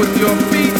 with your feet,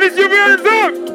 Let me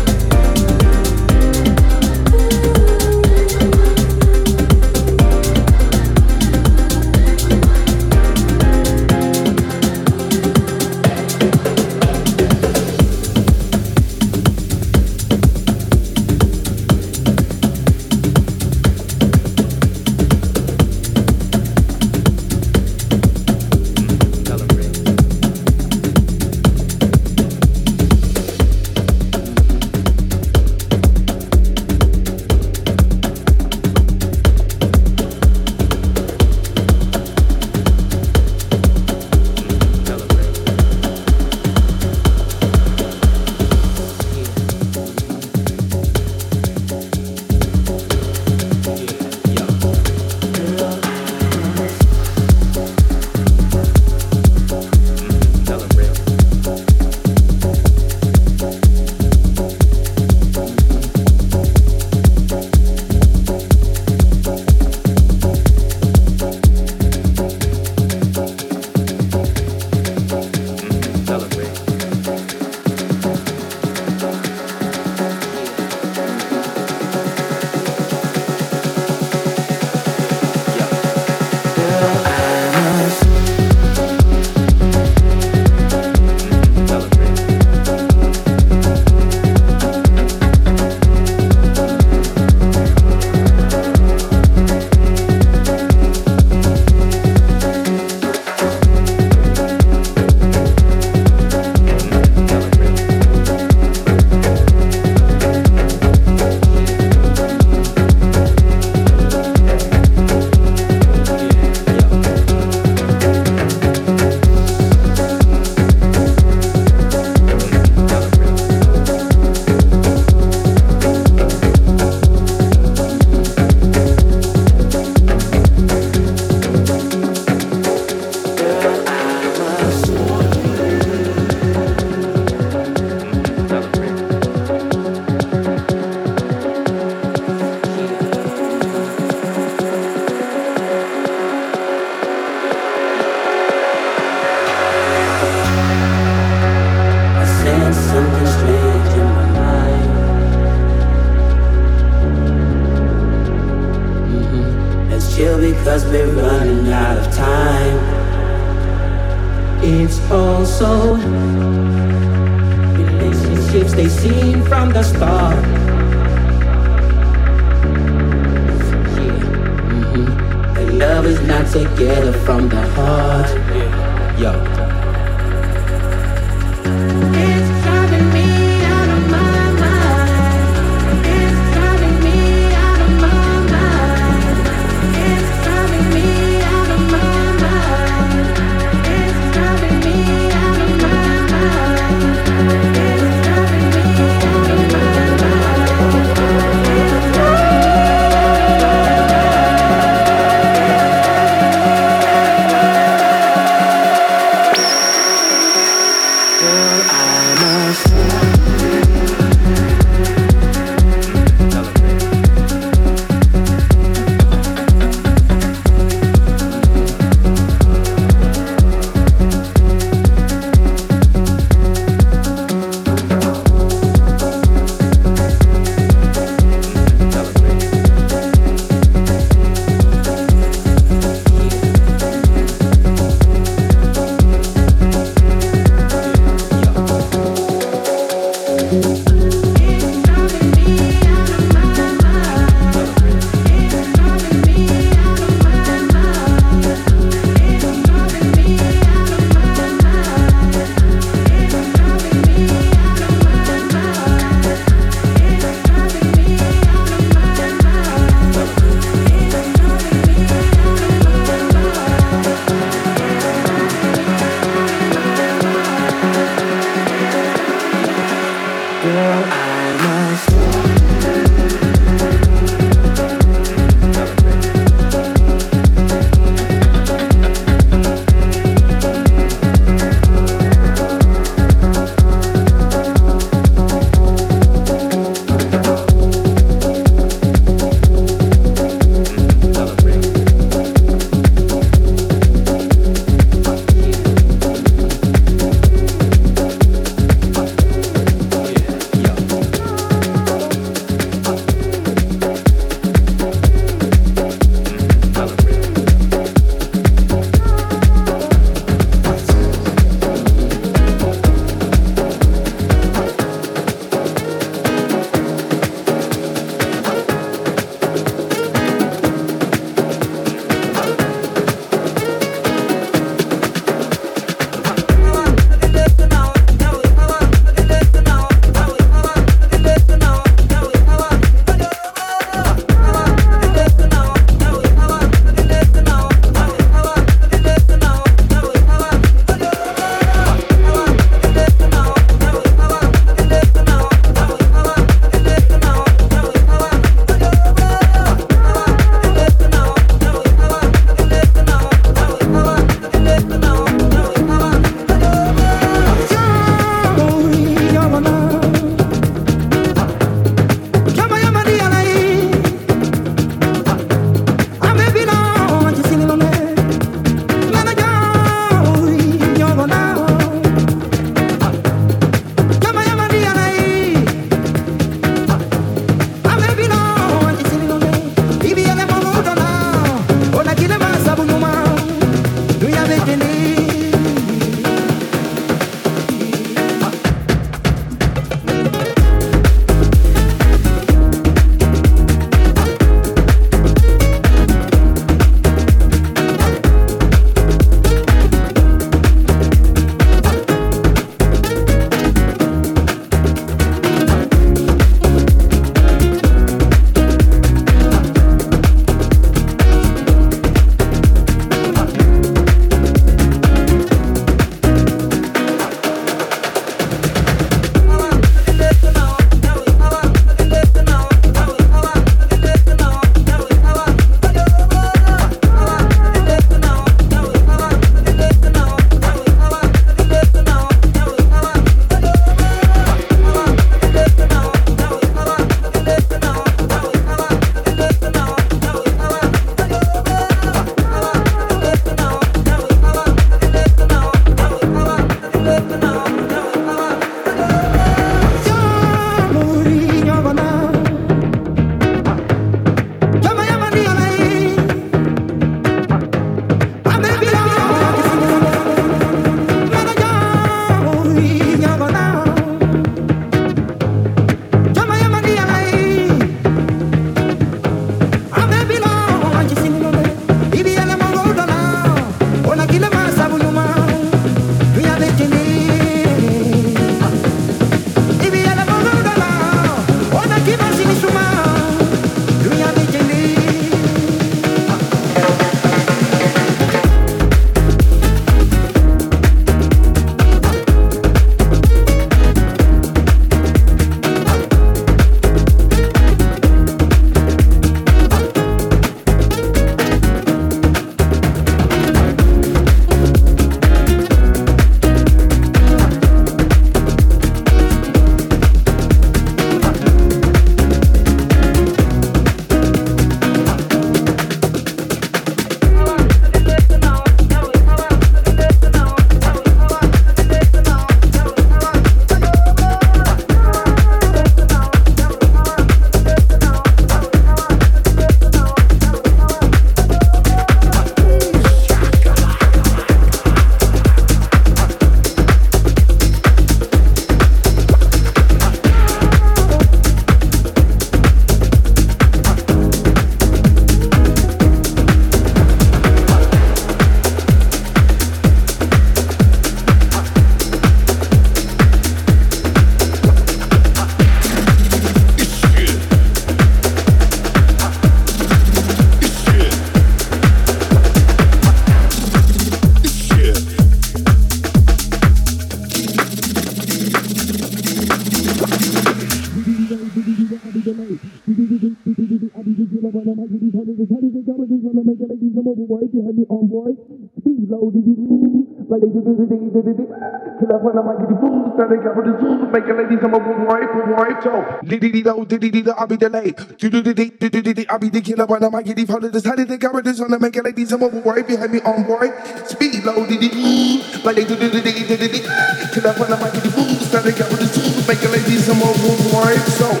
Till I find a mic in the booth, standing up for the zoo, making ladies, am a boom, right, boom, right, yo. Diddy, do, diddy, I be delayed. Do, do, do, do, do, do, I be the killer, but I'm giddy follow this. How did they cover this on the making ladies, am a boom, behind me on board. Speed low, diddy, do, do, do, do, do, do, do. Till I find a mic in the booth, standing up for making ladies, am a boom, so.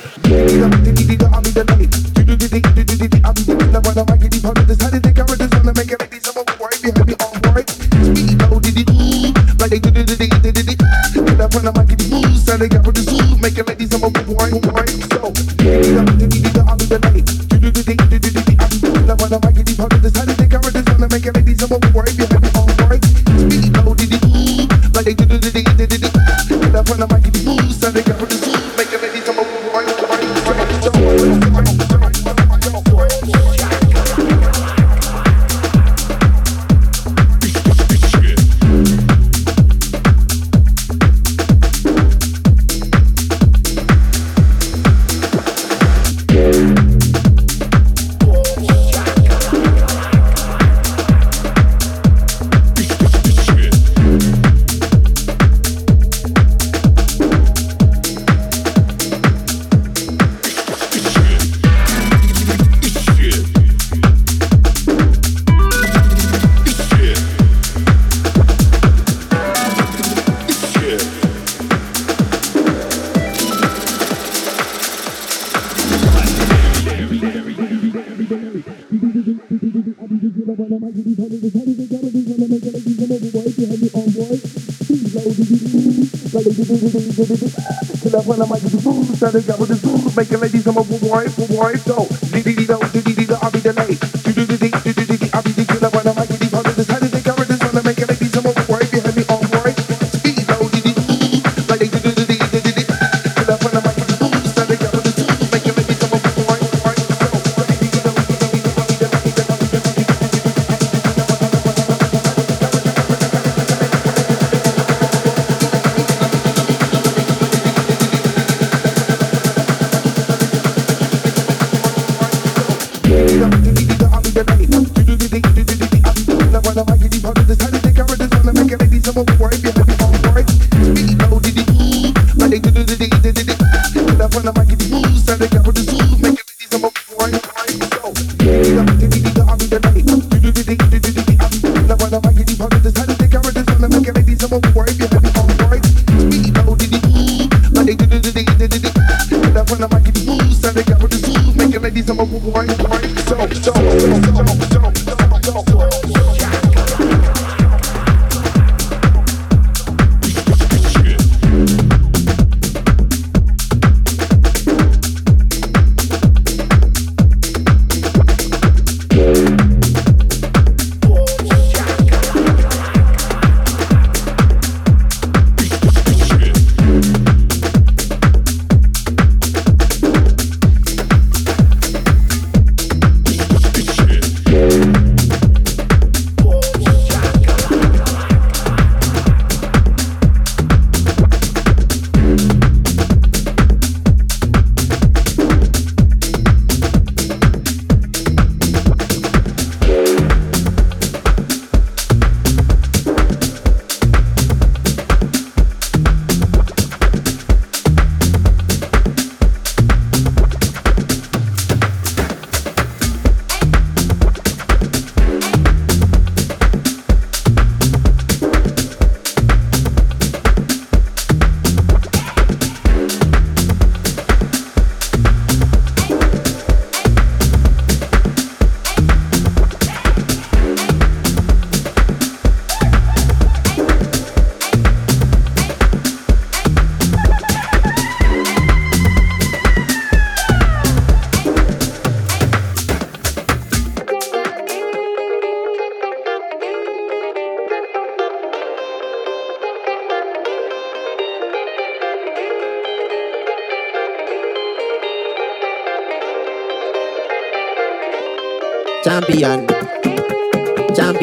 Making ladies, I'm a boy, boy, so.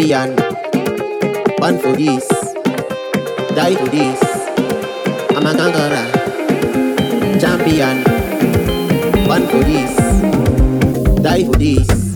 Caribbean. One for this, die for this. I'm a gangara, champion. One for this, die for this.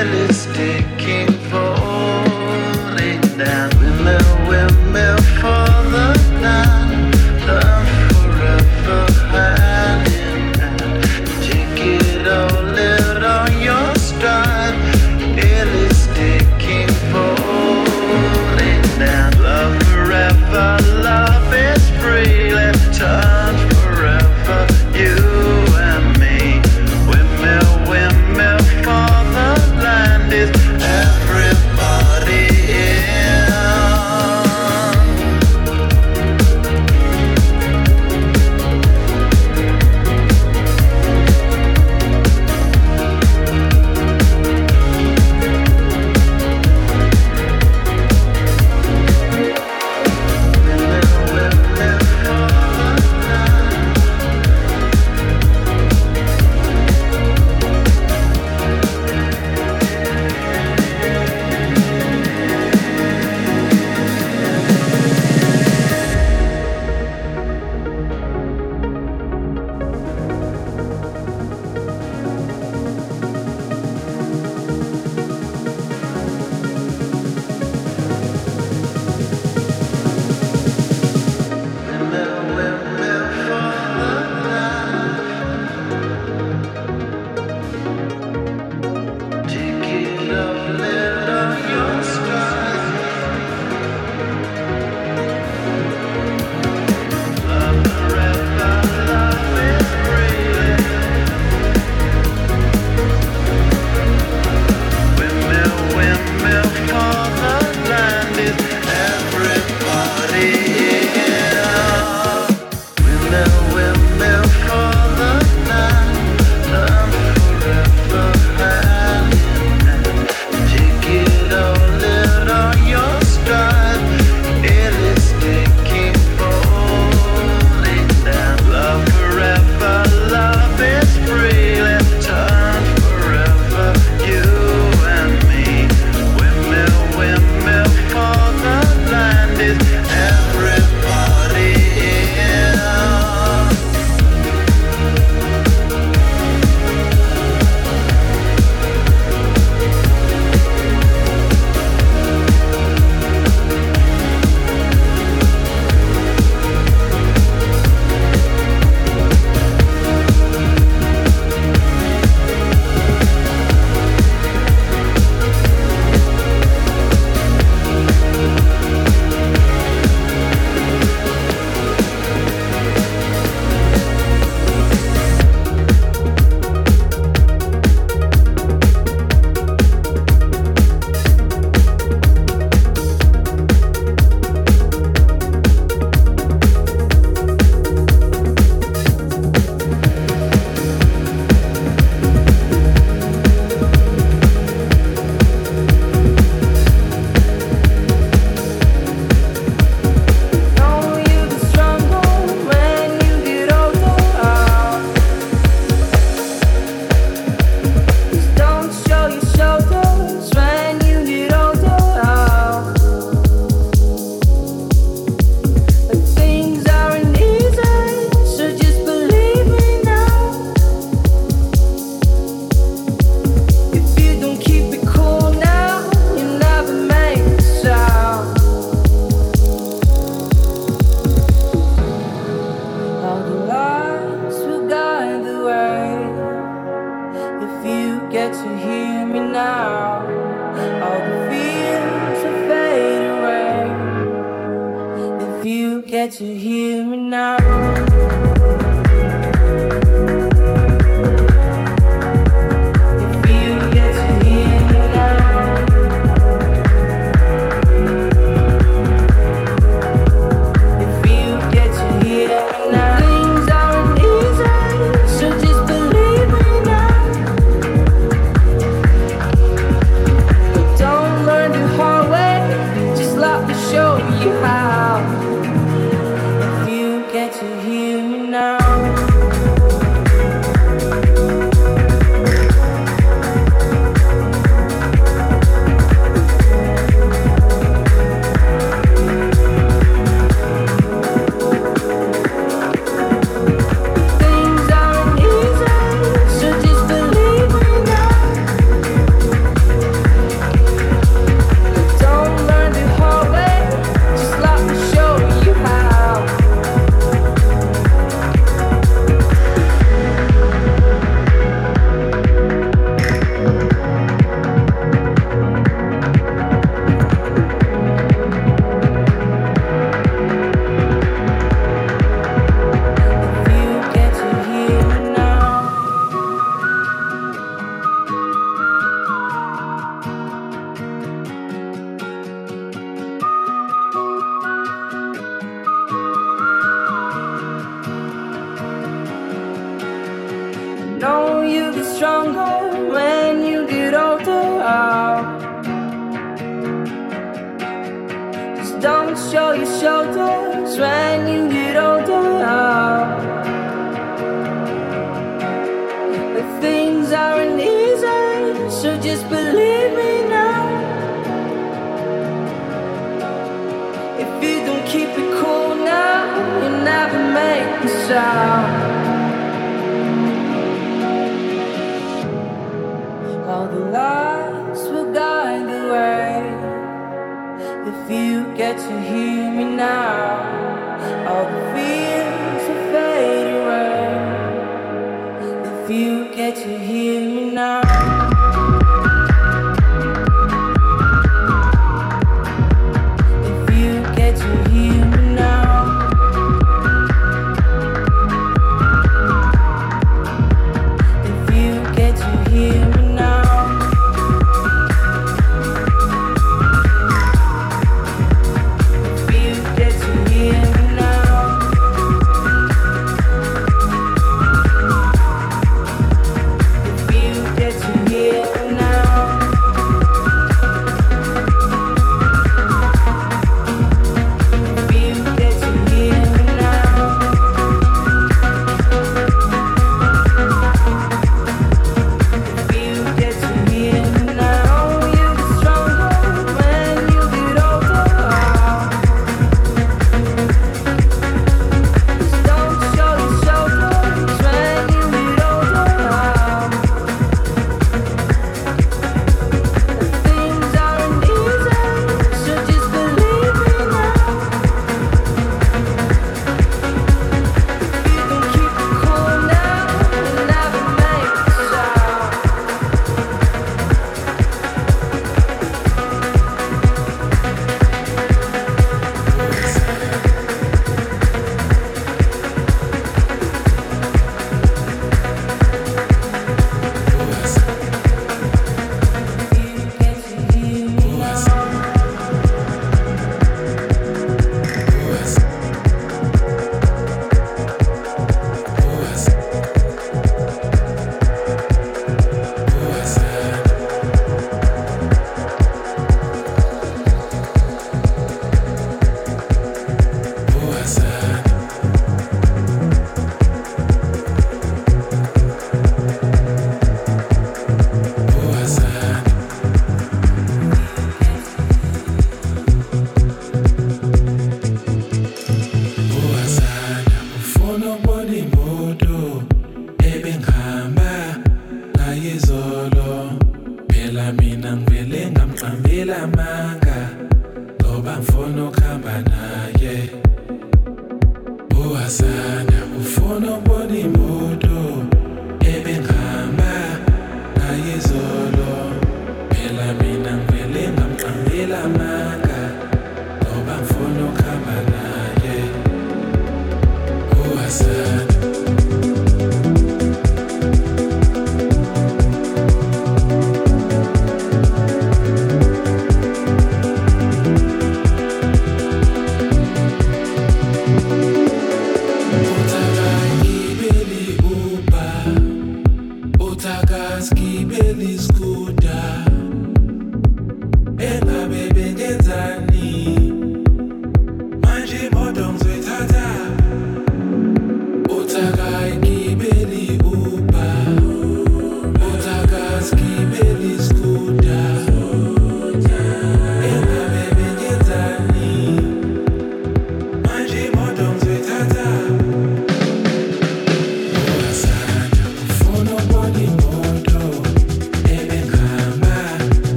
feliz.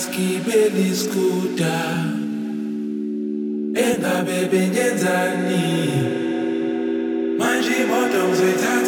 maski beliskuda engabe bengenzani manje imoto ngizoyithatha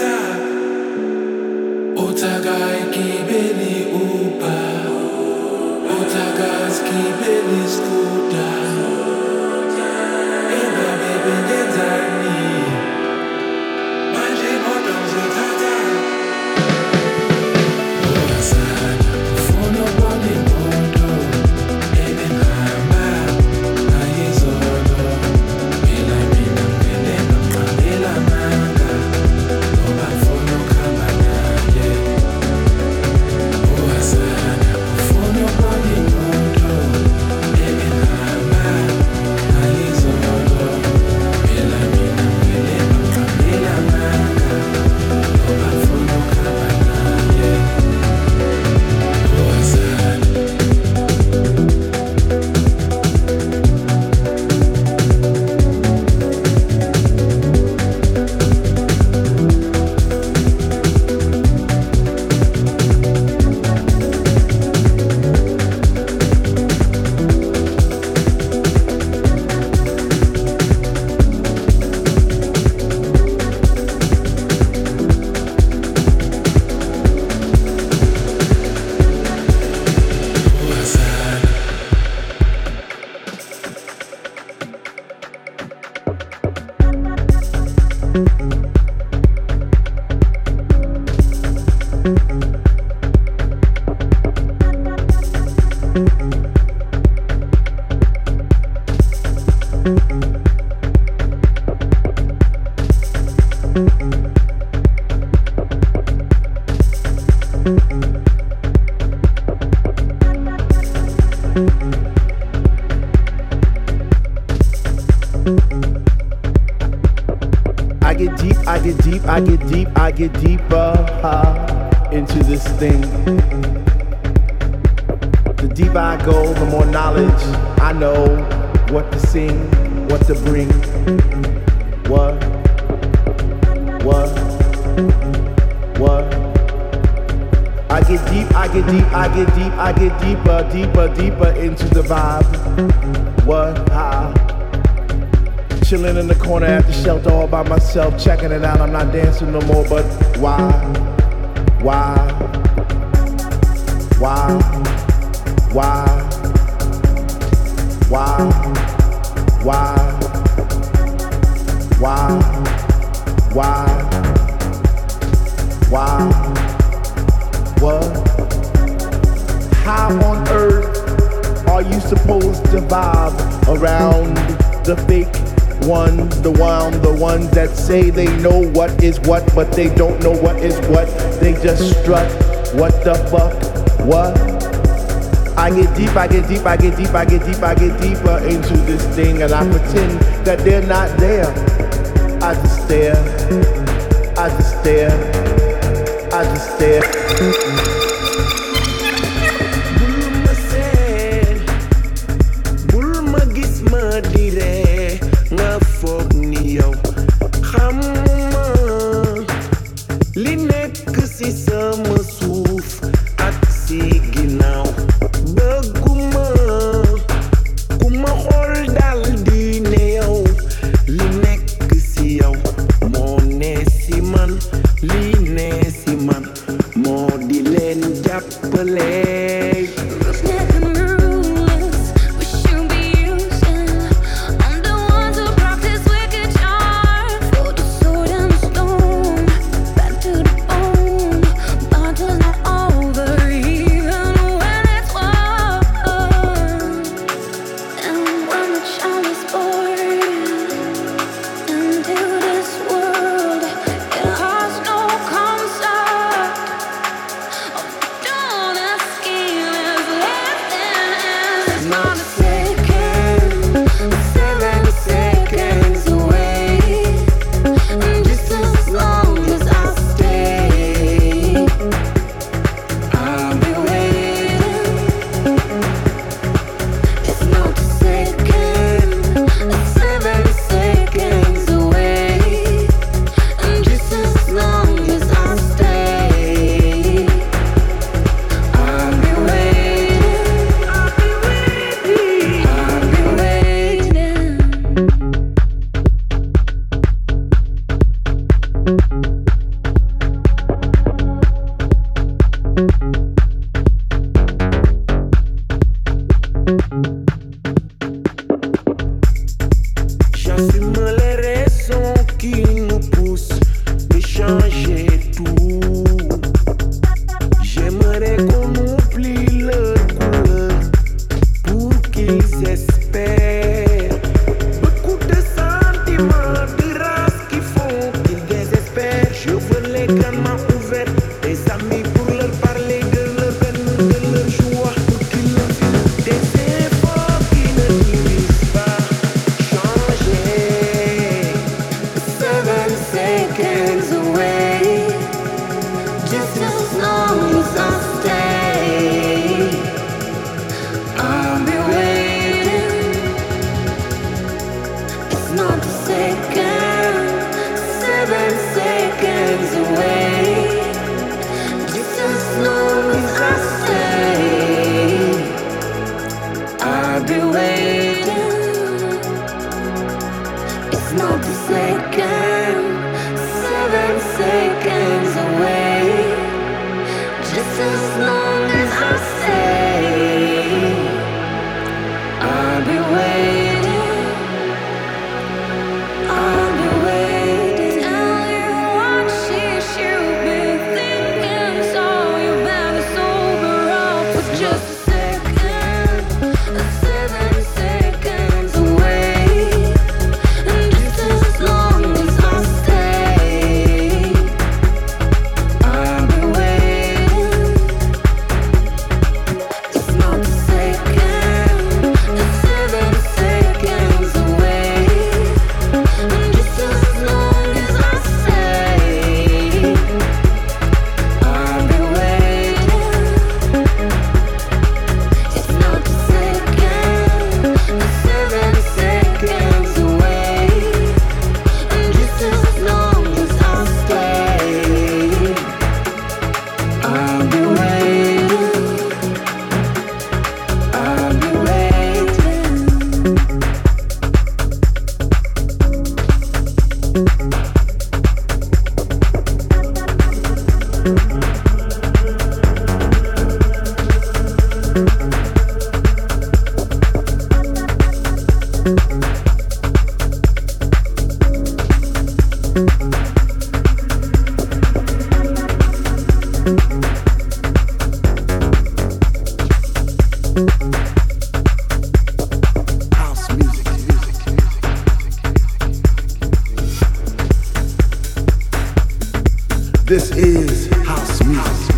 Not dancing no more, but why? Why? Why? Why? Why? Why? Why? Why? Why? What? How on earth are you supposed to vibe around the fake they know what is what, but they don't know what is what. They just strut. What the fuck? What? I get deep, I get deep, I get deep, I get deep, I get deeper into this thing, and I pretend that they're not there. I just stare, I just stare, I just stare. is house music.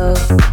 love.